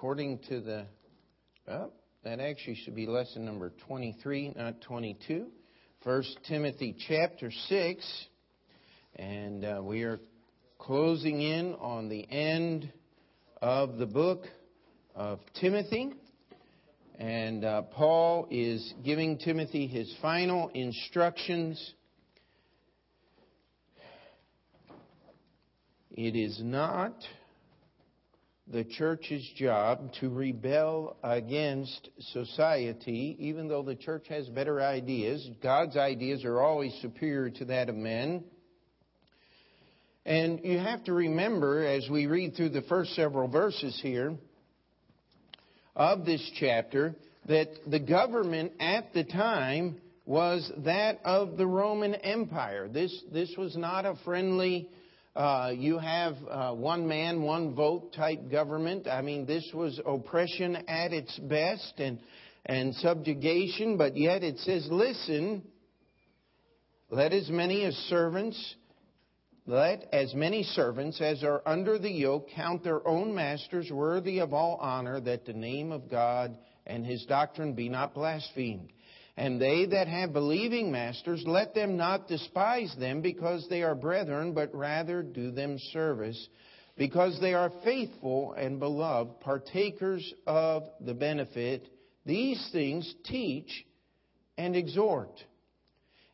according to the, well, that actually should be lesson number 23, not 22. First Timothy chapter 6. And uh, we are closing in on the end of the book of Timothy. And uh, Paul is giving Timothy his final instructions. It is not the church's job to rebel against society, even though the church has better ideas. God's ideas are always superior to that of men. And you have to remember, as we read through the first several verses here of this chapter, that the government at the time was that of the Roman Empire. This, this was not a friendly, uh, you have uh, one man, one vote type government. I mean, this was oppression at its best and, and subjugation, but yet it says, listen, let as many as servants let as many servants as are under the yoke count their own masters worthy of all honor, that the name of God and his doctrine be not blasphemed. And they that have believing masters, let them not despise them because they are brethren, but rather do them service, because they are faithful and beloved, partakers of the benefit. These things teach and exhort.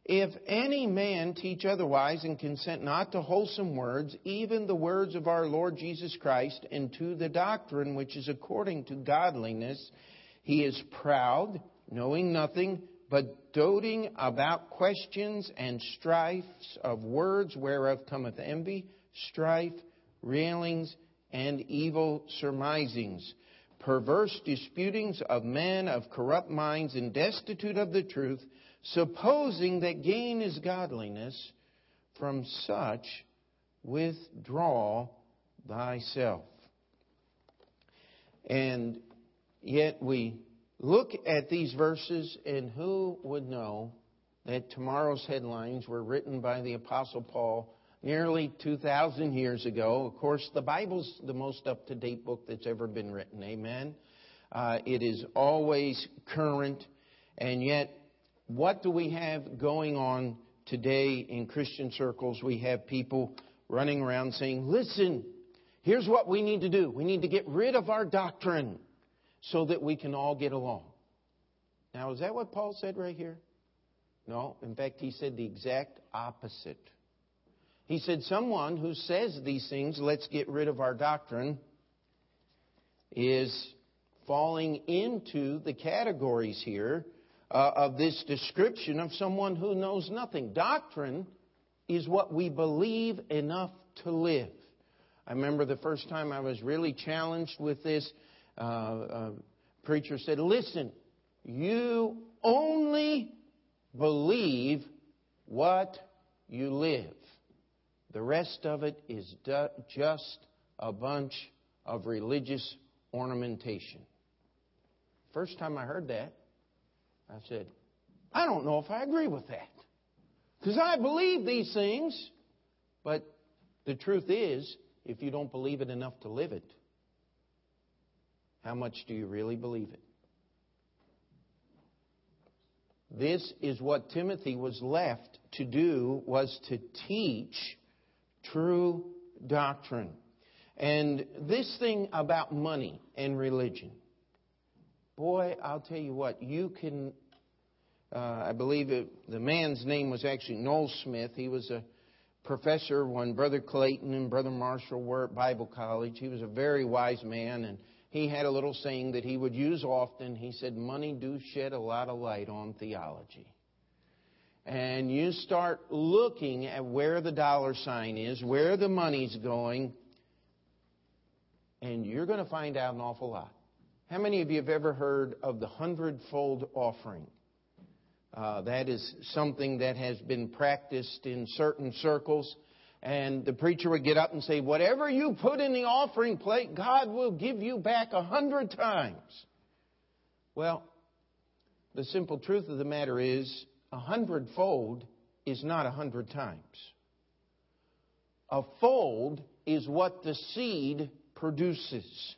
If any man teach otherwise and consent not to wholesome words, even the words of our Lord Jesus Christ, and to the doctrine which is according to godliness, he is proud, knowing nothing, but doting about questions and strifes of words whereof cometh envy, strife, railings, and evil surmisings, perverse disputings of men of corrupt minds and destitute of the truth, supposing that gain is godliness, from such withdraw thyself. And yet we look at these verses, and who would know that tomorrow's headlines were written by the Apostle Paul nearly 2,000 years ago? Of course, the Bible's the most up to date book that's ever been written. Amen. Uh, it is always current, and yet what do we have going on today in Christian circles? We have people running around saying, listen, here's what we need to do. We need to get rid of our doctrine so that we can all get along. Now, is that what Paul said right here? No. In fact, he said the exact opposite. He said, someone who says these things, let's get rid of our doctrine, is falling into the categories here uh, of this description of someone who knows nothing. Doctrine is what we believe enough to live. I remember the first time I was really challenged with this. Uh, uh, preacher said, "Listen, you only believe what you live. The rest of it is just a bunch of religious ornamentation." First time I heard that, I said, I don't know if I agree with that. Because I believe these things. But the truth is, if you don't believe it enough to live it, how much do you really believe it? This is what Timothy was left to do was to teach true doctrine. And this thing about money and religion. Boy, I'll tell you what, you can. Uh, I believe it, the man's name was actually Noel Smith. He was a professor when Brother Clayton and Brother Marshall were at Bible college. He was a very wise man, and he had a little saying that he would use often. He said, Money do shed a lot of light on theology. And you start looking at where the dollar sign is, where the money's going, and you're going to find out an awful lot. How many of you have ever heard of the hundredfold offering? Uh, that is something that has been practiced in certain circles. And the preacher would get up and say, Whatever you put in the offering plate, God will give you back a hundred times. Well, the simple truth of the matter is, a hundredfold is not a hundred times. A fold is what the seed produces.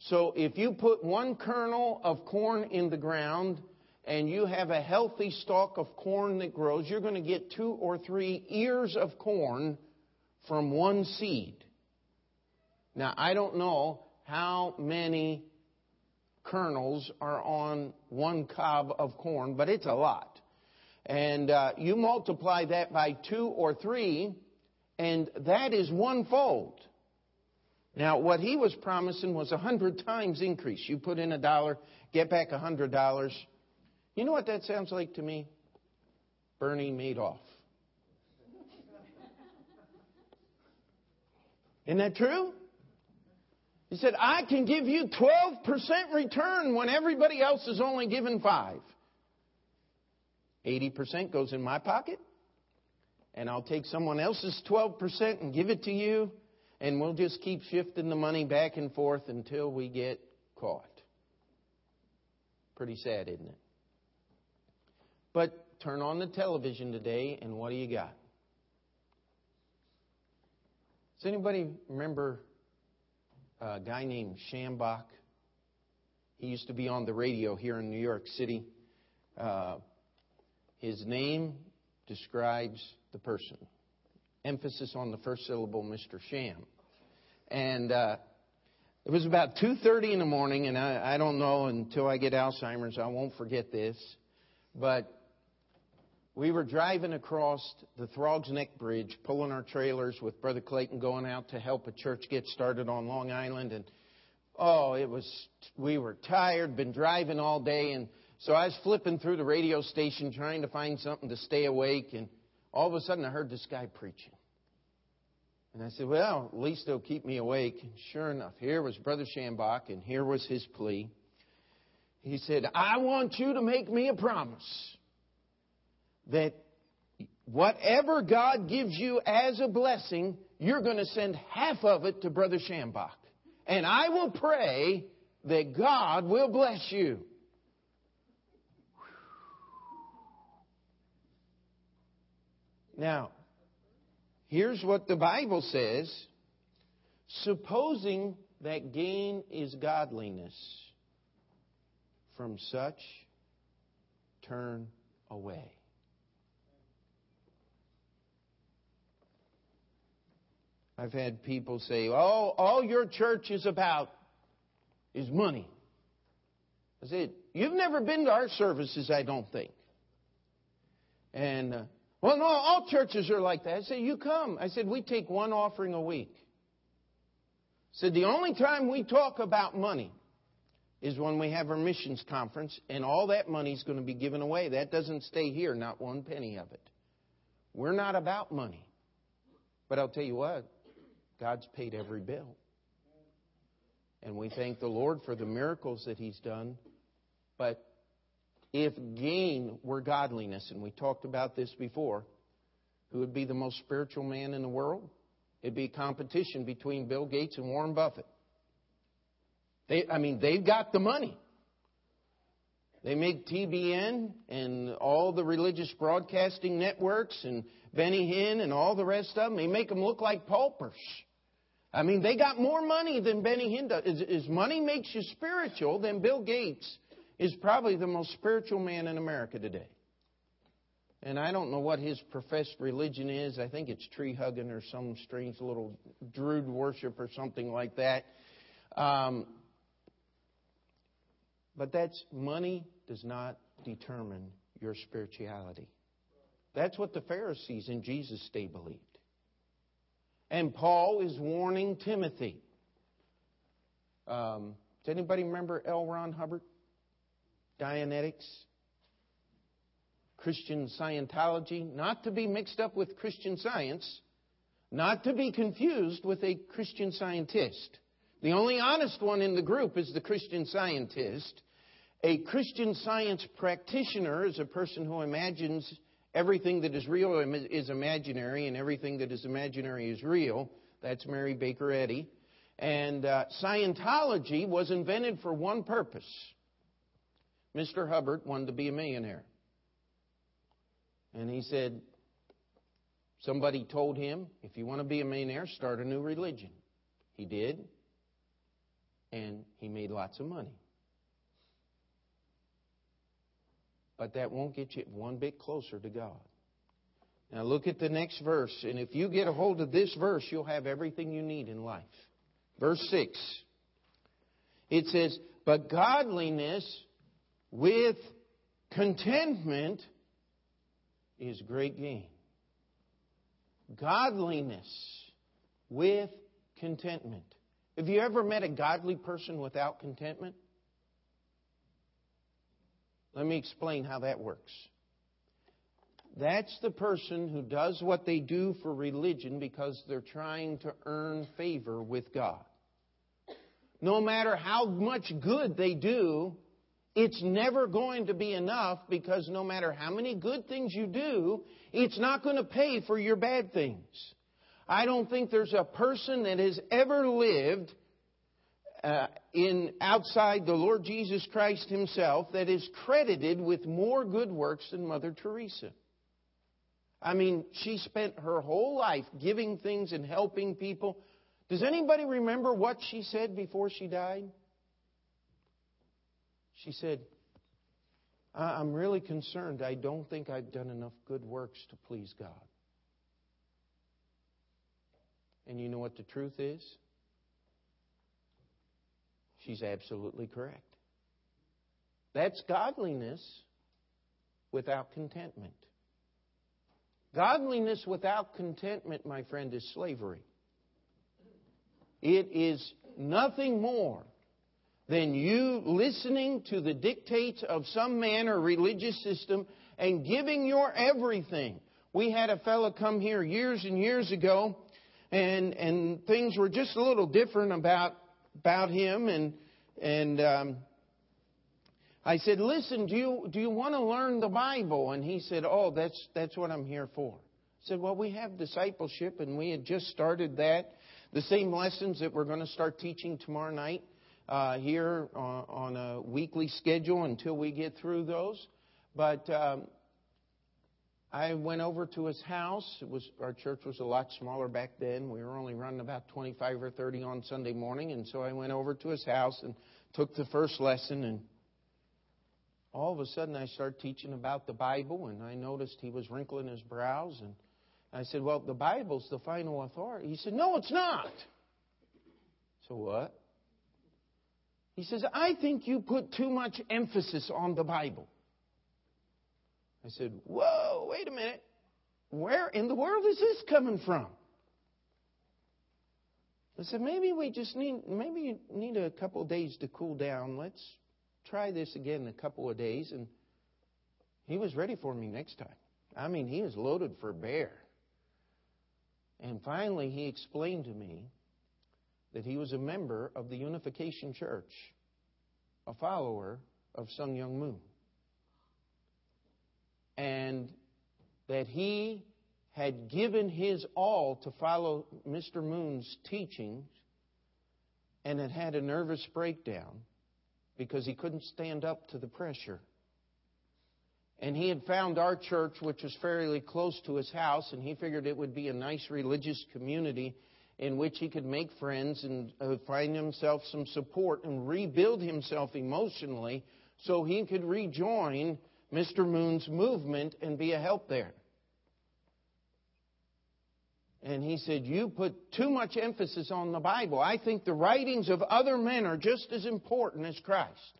So if you put one kernel of corn in the ground and you have a healthy stalk of corn that grows, you're going to get two or three ears of corn from one seed. Now, I don't know how many kernels are on one cob of corn, but it's a lot. And uh, you multiply that by two or three, and that is one fold. Now, what he was promising was a hundred times increase. You put in a dollar, get back a hundred dollars. You know what that sounds like to me? Bernie Madoff. Isn't that true? He said, I can give you 12% return when everybody else is only giving 5. 80% goes in my pocket, and I'll take someone else's 12% and give it to you, and we'll just keep shifting the money back and forth until we get caught. Pretty sad, isn't it? But turn on the television today, and what do you got? Does anybody remember a guy named Schambach. He used to be on the radio here in New York City. Uh, his name describes the person. Emphasis on the first syllable, Mr. Sham. And uh, it was about 2.30 in the morning, and I, I don't know until I get Alzheimer's, I won't forget this. But we were driving across the Throgs Neck Bridge, pulling our trailers with Brother Clayton going out to help a church get started on Long Island. And oh, it was, we were tired, been driving all day. And so I was flipping through the radio station trying to find something to stay awake. And all of a sudden I heard this guy preaching. And I said, well, at least it'll keep me awake. And sure enough, here was Brother Schambach, and here was his plea. He said, I want you to make me a promise that whatever God gives you as a blessing, you're going to send half of it to Brother Schambach. And I will pray that God will bless you. Now, here's what the Bible says. Supposing that gain is godliness, from such turn away. I've had people say, "Oh, all your church is about is money." I said, "You've never been to our services, I don't think." And uh, well, no, all churches are like that. I said, "You come." I said, "We take one offering a week." I said, "The only time we talk about money is when we have our missions conference, and all that money is going to be given away. That doesn't stay here, not one penny of it. We're not about money." But I'll tell you what, God's paid every bill. And we thank the Lord for the miracles that He's done. But if gain were godliness, and we talked about this before, who would be the most spiritual man in the world? It'd be a competition between Bill Gates and Warren Buffett. They, I mean, they've got the money. They make TBN and all the religious broadcasting networks and Benny Hinn and all the rest of them. They make them look like paupers. I mean, they got more money than Benny Hinn does. As, money makes you spiritual, then Bill Gates is probably the most spiritual man in America today. And I don't know what his professed religion is. I think it's tree hugging or some strange little druid worship or something like that. Um, but that's money does not determine your spirituality. That's what the Pharisees in Jesus' day believed. And Paul is warning Timothy. Um, does anybody remember L. Ron Hubbard? Dianetics? Christian Scientology? Not to be mixed up with Christian science, not to be confused with a Christian scientist. The only honest one in the group is the Christian scientist. A Christian science practitioner is a person who imagines everything that is real is imaginary and everything that is imaginary is real. That's Mary Baker Eddy. And uh, Scientology was invented for one purpose. Mr. Hubbard wanted to be a millionaire. And he said, somebody told him, if you want to be a millionaire, start a new religion. He did. And he made made lots of money. But that won't get you one bit closer to God. Now look at the next verse, and if you get a hold of this verse, you'll have everything you need in life. Verse 6. It says, But godliness with contentment is great gain. Godliness with contentment. Have you ever met a godly person without contentment? Let me explain how that works. That's the person who does what they do for religion because they're trying to earn favor with God. No matter how much good they do, it's never going to be enough because no matter how many good things you do, it's not going to pay for your bad things. I don't think there's a person that has ever lived uh, in outside the Lord Jesus Christ Himself that is credited with more good works than Mother Teresa. I mean, she spent her whole life giving things and helping people. Does anybody remember what she said before she died? She said, I'm really concerned. I don't think I've done enough good works to please God. And you know what the truth is? She's absolutely correct. That's godliness without contentment. Godliness without contentment, my friend, is slavery. It is nothing more than you listening to the dictates of some man or religious system and giving your everything. We had a fellow come here years and years ago, and and things were just a little different about about him, and and um, I said, "Listen, do you do you want to learn the Bible?" And he said, "Oh, that's that's what I'm here for." I said, "Well, we have discipleship, and we had just started that, the same lessons that we're going to start teaching tomorrow night." uh, here on, on, a weekly schedule until we get through those. But um, I went over to his house. It was our church was a lot smaller back then. We were only running about 25 or 30 on Sunday morning, and so I went over to his house and took the first lesson. And all of a sudden, I started teaching about the Bible, and I noticed he was wrinkling his brows. And I said, "Well, the Bible's the final authority." He said, "No, it's not." So what? He says, I think you put too much emphasis on the Bible. I said, Whoa, wait a minute. Where in the world is this coming from? I said, maybe we just need, maybe you need a couple of days to cool down. Let's try this again in a couple of days. And he was ready for me next time. I mean, he was loaded for bear. And finally, he explained to me that he was a member of the Unification Church, a follower of Sun Myung Moon, and that he had given his all to follow Mr. Moon's teachings and had had a nervous breakdown because he couldn't stand up to the pressure. And he had found our church, which was fairly close to his house, and he figured it would be a nice religious community in which he could make friends and uh, find himself some support and rebuild himself emotionally so he could rejoin Mr. Moon's movement and be a help there. And he said, You put too much emphasis on the Bible. I think the writings of other men are just as important as Christ.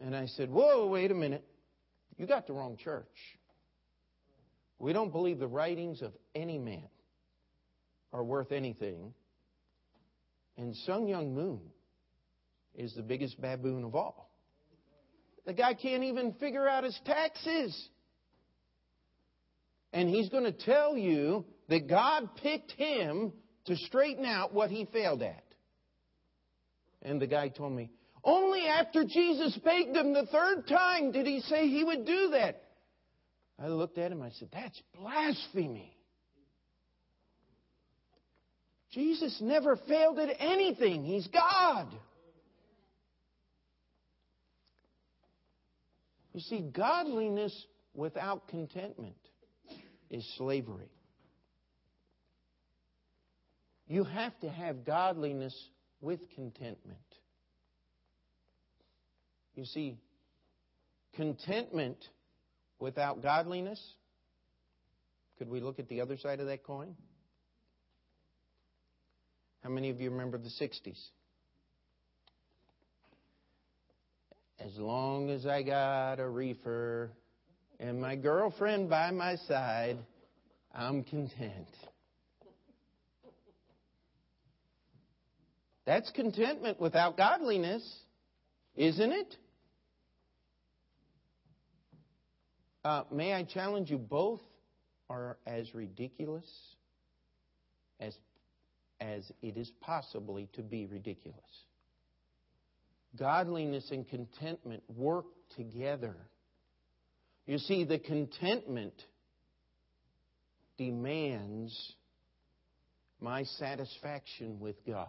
And I said, Whoa, wait a minute. You got the wrong church. We don't believe the writings of any man are worth anything. And Sun Myung Moon is the biggest baboon of all. The guy can't even figure out his taxes. And he's going to tell you that God picked him to straighten out what he failed at. And the guy told me, only after Jesus begged him the third time did he say he would do that. I looked at him, I said, That's blasphemy. Jesus never failed at anything. He's God. You see, godliness without contentment is slavery. You have to have godliness with contentment. You see, contentment without godliness. Could we look at the other side of that coin? How many of you remember the 60s? As long as I got a reefer and my girlfriend by my side, I'm content. That's contentment without godliness, isn't it? Uh, may I challenge you? Both are as ridiculous as, as it is possibly to be ridiculous. Godliness and contentment work together. You see, the contentment demands my satisfaction with God.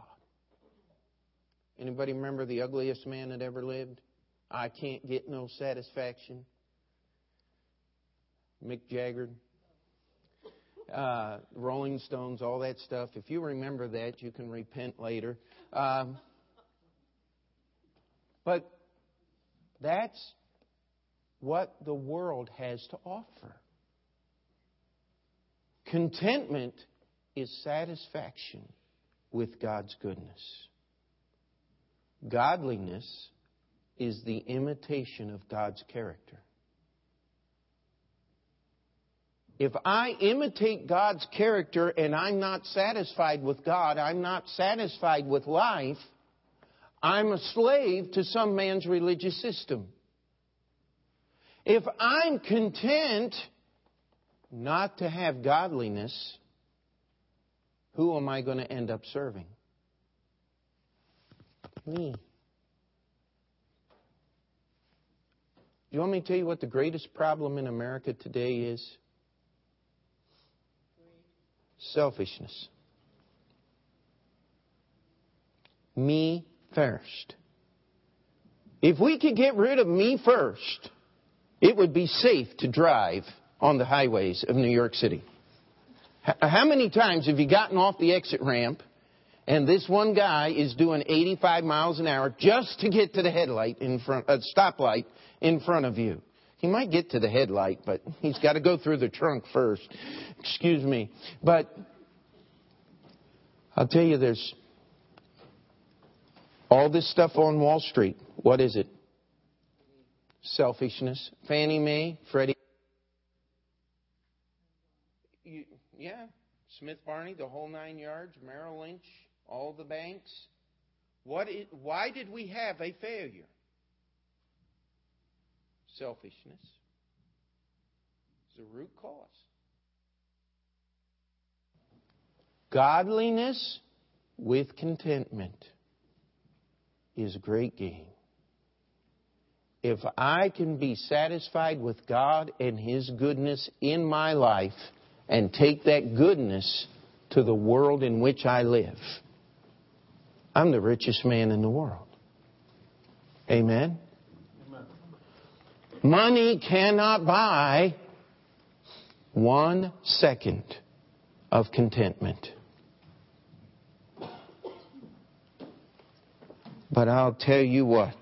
Anybody remember the ugliest man that ever lived? I can't get no satisfaction. Mick Jagger, uh, Rolling Stones, all that stuff. If you remember that, you can repent later. Um, but that's what the world has to offer. Contentment is satisfaction with God's goodness. Godliness is the imitation of God's character. If I imitate God's character and I'm not satisfied with God, I'm not satisfied with life, I'm a slave to some man's religious system. If I'm content not to have godliness, who am I going to end up serving? Me. You want me to tell you what the greatest problem in America today is? Selfishness. Me first. If we could get rid of me first, it would be safe to drive on the highways of New York City. How many times have you gotten off the exit ramp and this one guy is doing 85 miles an hour just to get to the headlight in front, a uh, stoplight in front of you? He might get to the headlight, but he's got to go through the trunk first. Excuse me. But I'll tell you, there's all this stuff on Wall Street. What is it? Selfishness. Fannie Mae, Freddie. You, yeah, Smith Barney, the whole nine yards, Merrill Lynch, all the banks. What is, why did we have a failure? selfishness is the root cause. Godliness with contentment is great gain. If I can be satisfied with God and His goodness in my life and take that goodness to the world in which I live, I'm the richest man in the world. Amen? Money cannot buy one second of contentment. But I'll tell you what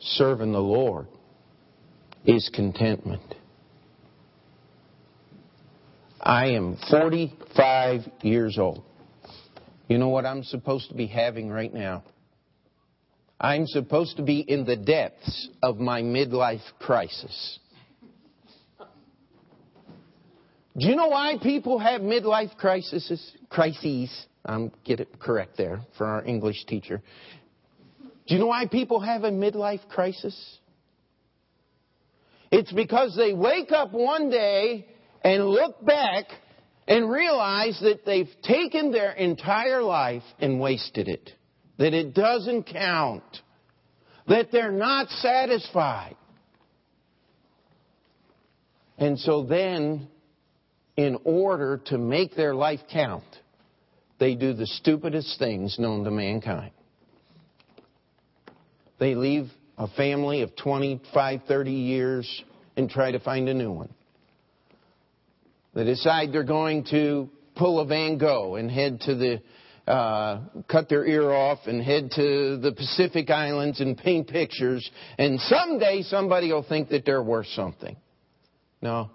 serving the Lord is contentment. I am 45 years old. You know what I'm supposed to be having right now? I'm supposed to be in the depths of my midlife crisis. Do you know why people have midlife crises? Crises. I'm get it correct there for our English teacher. Do you know why people have a midlife crisis? It's because they wake up one day and look back and realize that they've taken their entire life and wasted it that it doesn't count, that they're not satisfied. And so then, in order to make their life count, they do the stupidest things known to mankind. They leave a family of 25, 30 years and try to find a new one. They decide they're going to pull a Van Gogh and head to the uh, cut their ear off and head to the Pacific Islands and paint pictures, and someday somebody will think that they're worth something. No.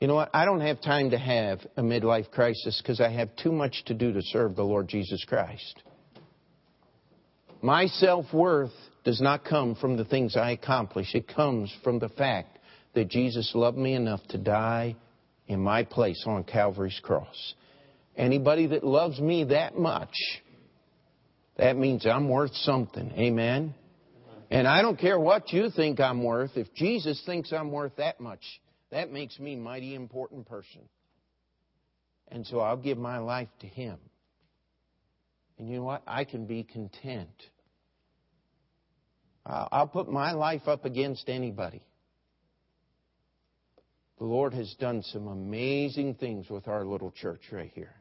You know what? I don't have time to have a midlife crisis because I have too much to do to serve the Lord Jesus Christ. My self worth does not come from the things I accomplish. It comes from the fact that Jesus loved me enough to die in my place on Calvary's cross. Anybody that loves me that much, that means I'm worth something. Amen? And I don't care what you think I'm worth. If Jesus thinks I'm worth that much, that makes me mighty important person. And so I'll give my life to Him. And you know what? I can be content. I'll put my life up against anybody. The Lord has done some amazing things with our little church right here.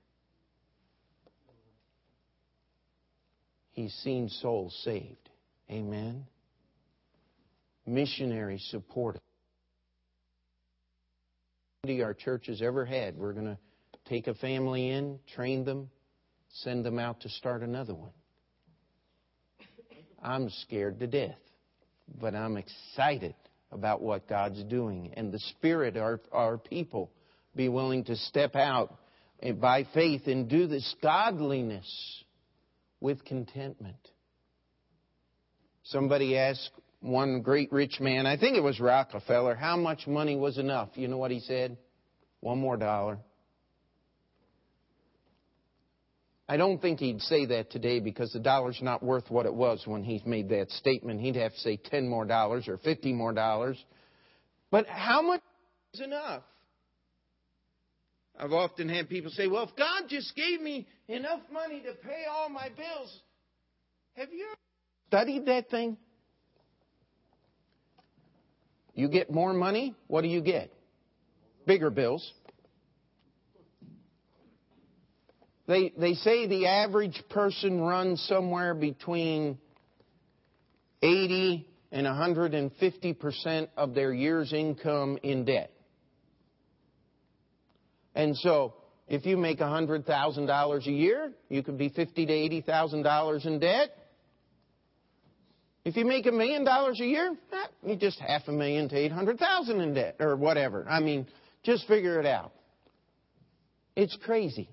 He's seen souls saved. Amen. Missionaries supported. Our church has ever had. We're going to take a family in, train them, send them out to start another one. I'm scared to death, but I'm excited about what God's doing. And the Spirit, our, our people, be willing to step out by faith and do this godliness with contentment. Somebody asked one great rich man, I think it was Rockefeller, how much money was enough? You know what he said? One more dollar. I don't think he'd say that today because the dollar's not worth what it was when he made that statement. He'd have to say 10 more dollars or 50 more dollars. But how much is enough? I've often had people say, well, if God just gave me enough money to pay all my bills, have you studied that thing? You get more money, what do you get? Bigger bills. They, they say the average person runs somewhere between 80 and 150% of their year's income in debt. And so, if you make $100,000 a year, you could be 50 to $80,000 in debt. If you make a million dollars a year, eh, you just half a million to 800,000 in debt or whatever. I mean, just figure it out. It's crazy.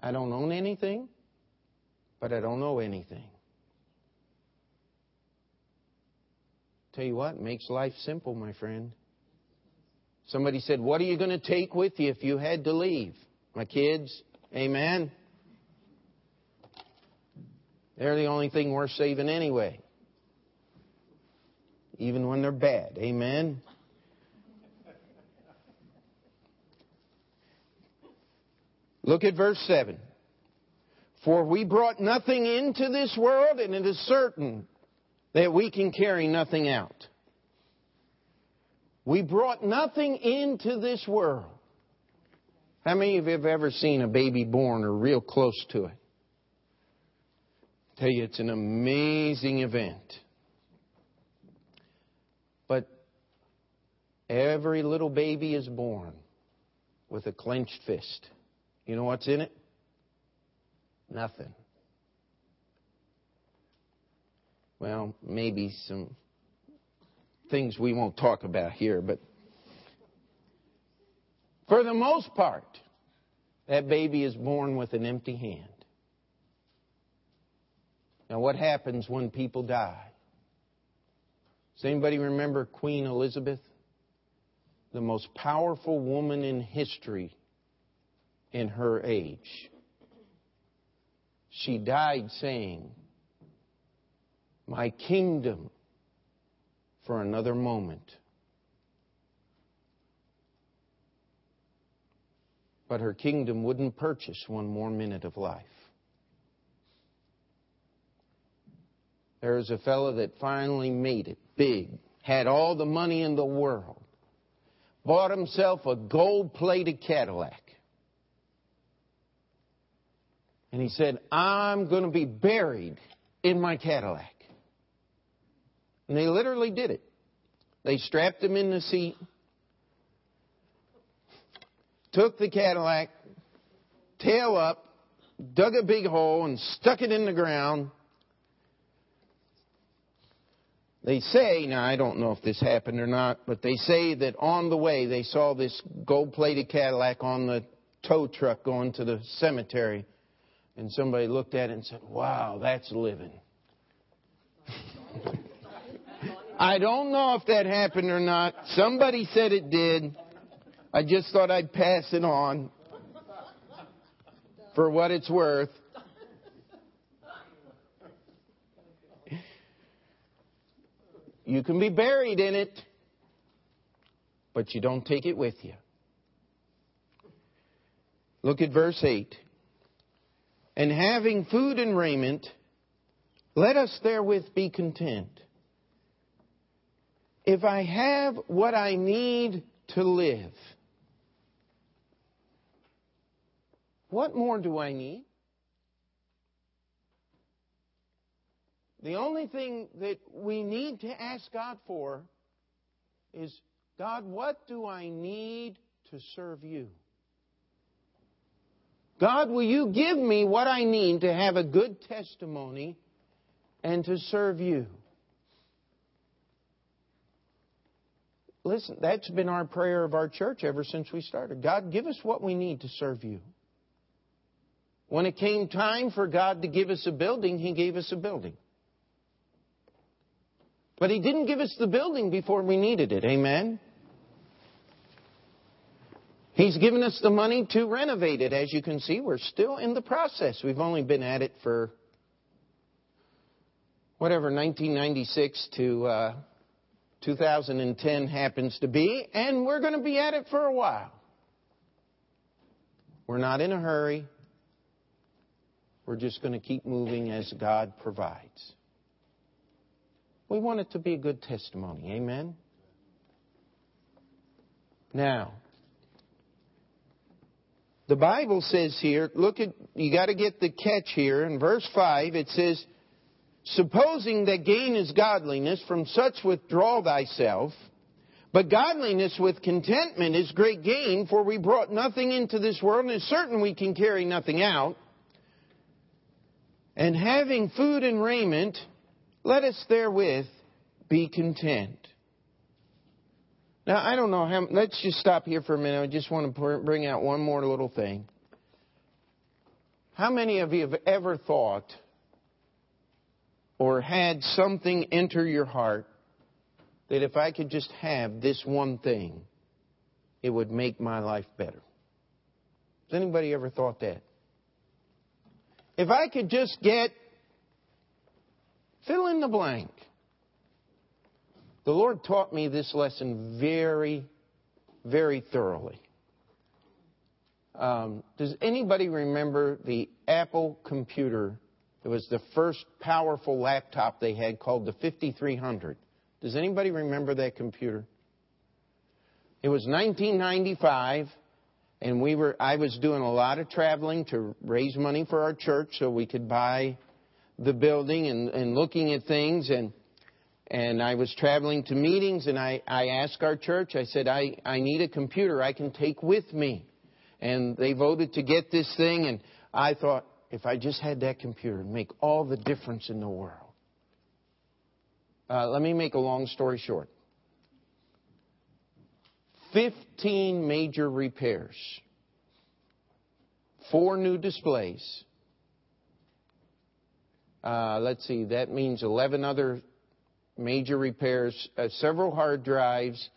I don't own anything, but I don't know anything. Tell you what, makes life simple, my friend. Somebody said, What are you going to take with you if you had to leave? My kids. Amen. They're the only thing worth saving anyway. Even when they're bad. Amen. Look at verse 7. For we brought nothing into this world, and it is certain that we can carry nothing out. We brought nothing into this world. How many of you have ever seen a baby born or real close to it? Tell you, it's an amazing event. But every little baby is born with a clenched fist. You know what's in it? Nothing. Well, maybe some things we won't talk about here, but for the most part, that baby is born with an empty hand. Now, what happens when people die? Does anybody remember Queen Elizabeth? The most powerful woman in history in her age. She died saying, My kingdom for another moment. But her kingdom wouldn't purchase one more minute of life. There was a fellow that finally made it big, had all the money in the world, bought himself a gold plated Cadillac. And he said, I'm going to be buried in my Cadillac. And they literally did it. They strapped him in the seat, took the Cadillac, tail up, dug a big hole, and stuck it in the ground. They say, now I don't know if this happened or not, but they say that on the way they saw this gold plated Cadillac on the tow truck going to the cemetery. And somebody looked at it and said, Wow, that's living. I don't know if that happened or not. Somebody said it did. I just thought I'd pass it on for what it's worth. You can be buried in it, but you don't take it with you. Look at verse 8. And having food and raiment, let us therewith be content. If I have what I need to live, what more do I need? The only thing that we need to ask God for is God, what do I need to serve you? God, will you give me what I need to have a good testimony and to serve you? Listen, that's been our prayer of our church ever since we started. God, give us what we need to serve you. When it came time for God to give us a building, He gave us a building. But He didn't give us the building before we needed it. Amen? He's given us the money to renovate it. As you can see, we're still in the process. We've only been at it for whatever 1996 to uh, 2010 happens to be, and we're going to be at it for a while. We're not in a hurry. We're just going to keep moving as God provides. We want it to be a good testimony. Amen? Now, the Bible says here, look at, you got to get the catch here. In verse 5, it says, Supposing that gain is godliness, from such withdraw thyself. But godliness with contentment is great gain, for we brought nothing into this world, and it's certain we can carry nothing out. And having food and raiment, let us therewith be content. Now, I don't know how, let's just stop here for a minute. I just want to bring out one more little thing. How many of you have ever thought or had something enter your heart that if I could just have this one thing, it would make my life better? Has anybody ever thought that? If I could just get, fill in the blank. The Lord taught me this lesson very, very thoroughly. Um, does anybody remember the Apple computer? It was the first powerful laptop they had called the 5300. Does anybody remember that computer? It was 1995, and we were. I was doing a lot of traveling to raise money for our church so we could buy the building and, and looking at things and and I was traveling to meetings, and I, I asked our church, I said, I, I need a computer I can take with me. And they voted to get this thing, and I thought, if I just had that computer, it'd make all the difference in the world. Uh, let me make a long story short 15 major repairs, four new displays. Uh, let's see, that means 11 other major repairs, uh, several hard drives,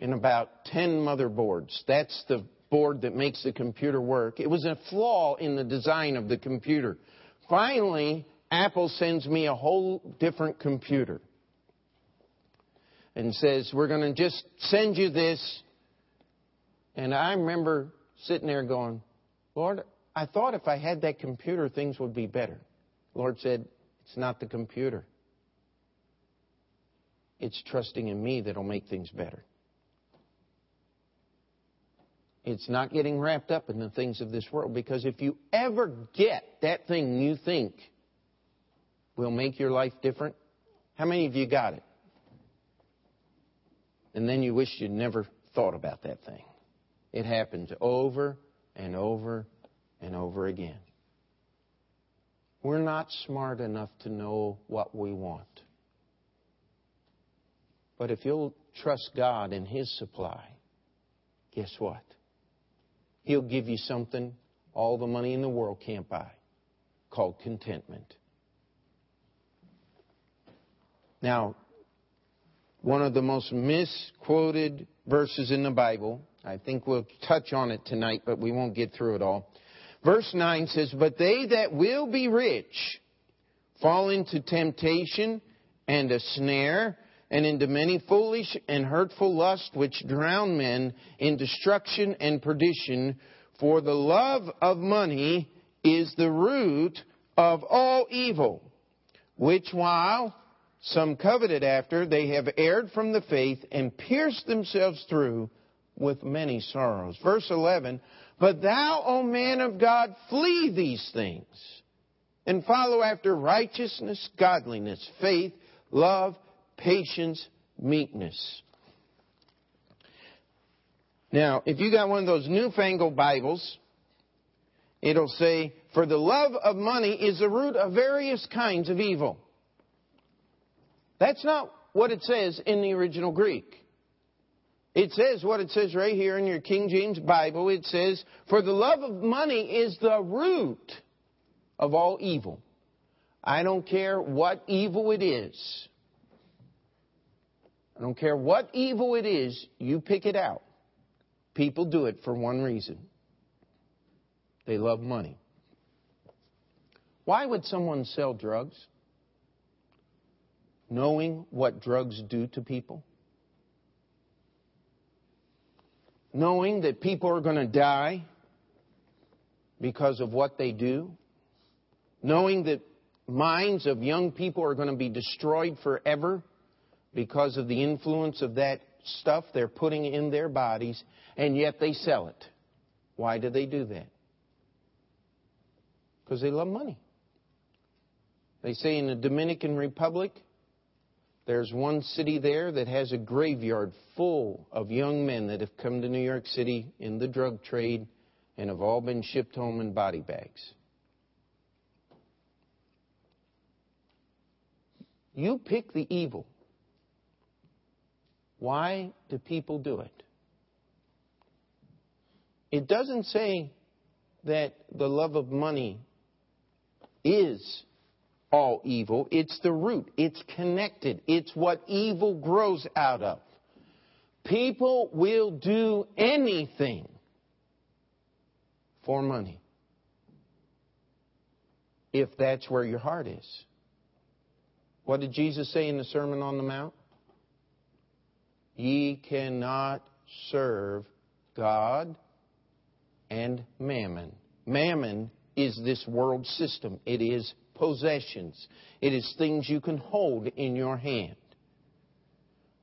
and about 10 motherboards. That's the board that makes the computer work. It was a flaw in the design of the computer. Finally, Apple sends me a whole different computer and says, We're going to just send you this. And I remember sitting there going, Lord, I thought if I had that computer, things would be better. Lord said, It's not the computer. It's trusting in me that'll make things better. It's not getting wrapped up in the things of this world because if you ever get that thing you think will make your life different, how many of you got it? And then you wish you'd never thought about that thing. It happens over and over and over again. We're not smart enough to know what we want. But if you'll trust God and His supply, guess what? He'll give you something all the money in the world can't buy called contentment. Now, one of the most misquoted verses in the Bible, I think we'll touch on it tonight, but we won't get through it all. Verse 9 says, But they that will be rich fall into temptation and a snare and into many foolish and hurtful lusts which drown men in destruction and perdition. For the love of money is the root of all evil, which while some coveted after, they have erred from the faith and pierced themselves through with many sorrows. Verse 11, But thou, O man of God, flee these things and follow after righteousness, godliness, faith, love, patience, meekness. Now, if you got one of those newfangled Bibles, it'll say, For the love of money is the root of various kinds of evil. That's not what it says in the original Greek. It says what it says right here in your King James Bible. It says, For the love of money is the root of all evil. I don't care what evil it is. I don't care what evil it is, you pick it out. People do it for one reason they love money. Why would someone sell drugs? Knowing what drugs do to people? Knowing that people are going to die because of what they do? Knowing that minds of young people are going to be destroyed forever because of the influence of that stuff they're putting in their bodies, and yet they sell it. Why do they do that? Because they love money. They say in the Dominican Republic, there's one city there that has a graveyard full of young men that have come to New York City in the drug trade and have all been shipped home in body bags. You pick the evil. Why do people do it? It doesn't say that the love of money is all evil. It's the root. It's connected. It's what evil grows out of. People will do anything for money if that's where your heart is. What did Jesus say in the Sermon on the Mount? Ye cannot serve God and mammon. Mammon is this world system. It is possessions. It is things you can hold in your hand.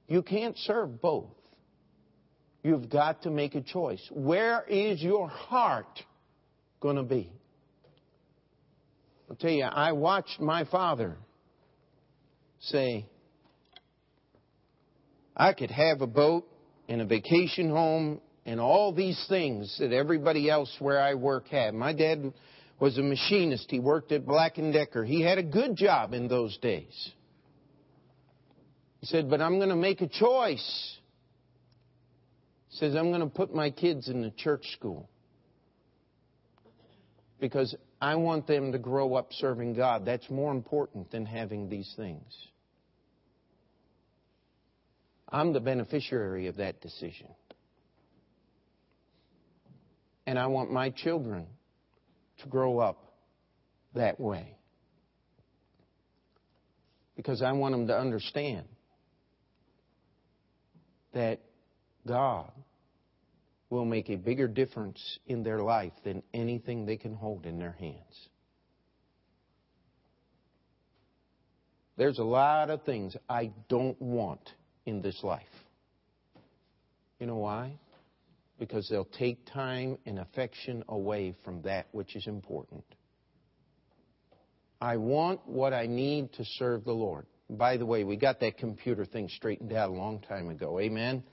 You can't serve both. You've got to make a choice. Where is your heart going to be? I'll tell you, I watched my father say, I could have a boat and a vacation home and all these things that everybody else where I work had. My dad was a machinist. He worked at Black & Decker. He had a good job in those days. He said, but I'm going to make a choice. He says, I'm going to put my kids in the church school because I want them to grow up serving God. That's more important than having these things. I'm the beneficiary of that decision. And I want my children to grow up that way. Because I want them to understand that God will make a bigger difference in their life than anything they can hold in their hands. There's a lot of things I don't want in this life. You know why? Because they'll take time and affection away from that which is important. I want what I need to serve the Lord. By the way, we got that computer thing straightened out a long time ago. Amen.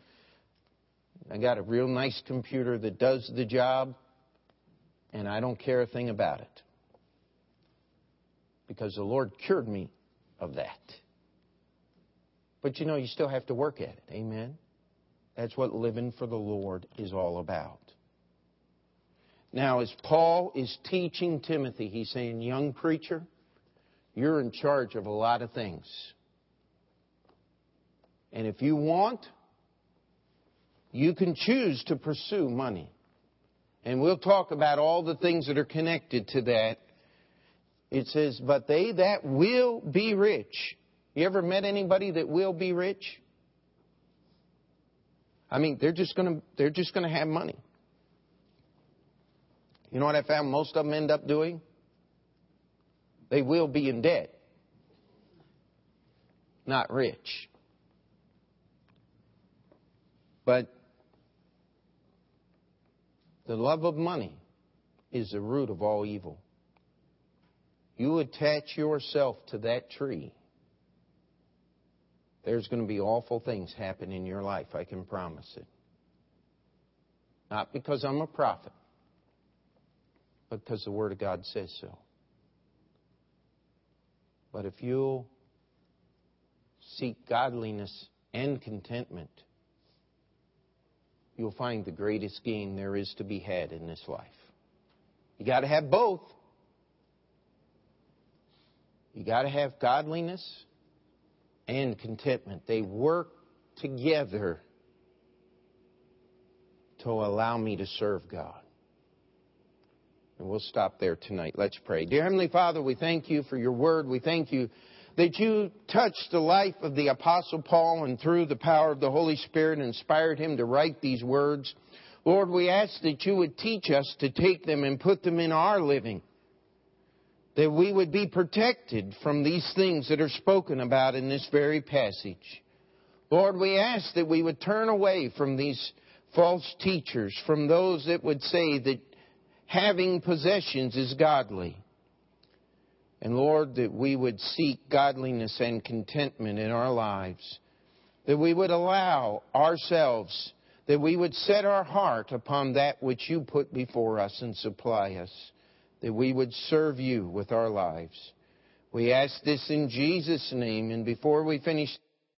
I got a real nice computer that does the job. And I don't care a thing about it. Because the Lord cured me of that. But you know, you still have to work at it. Amen? That's what living for the Lord is all about. Now, as Paul is teaching Timothy, he's saying, Young preacher, you're in charge of a lot of things. And if you want, you can choose to pursue money. And we'll talk about all the things that are connected to that. It says, But they that will be rich. You ever met anybody that will be rich? I mean, they're just going to they're just to have money. You know what I found most of them end up doing? They will be in debt, not rich. But the love of money is the root of all evil. You attach yourself to that tree, there's going to be awful things happen in your life, I can promise it. Not because I'm a prophet, but because the Word of God says so. But if you'll seek godliness and contentment, you'll find the greatest gain there is to be had in this life. You got to have both. You got to have godliness and contentment. They work together to allow me to serve God. And we'll stop there tonight. Let's pray. Dear Heavenly Father, we thank you for your word. We thank you that you touched the life of the Apostle Paul and through the power of the Holy Spirit inspired him to write these words. Lord, we ask that you would teach us to take them and put them in our living. That we would be protected from these things that are spoken about in this very passage. Lord, we ask that we would turn away from these false teachers, from those that would say that having possessions is godly. And Lord, that we would seek godliness and contentment in our lives. That we would allow ourselves, that we would set our heart upon that which you put before us and supply us. That we would serve you with our lives. We ask this in Jesus' name. And before we finish,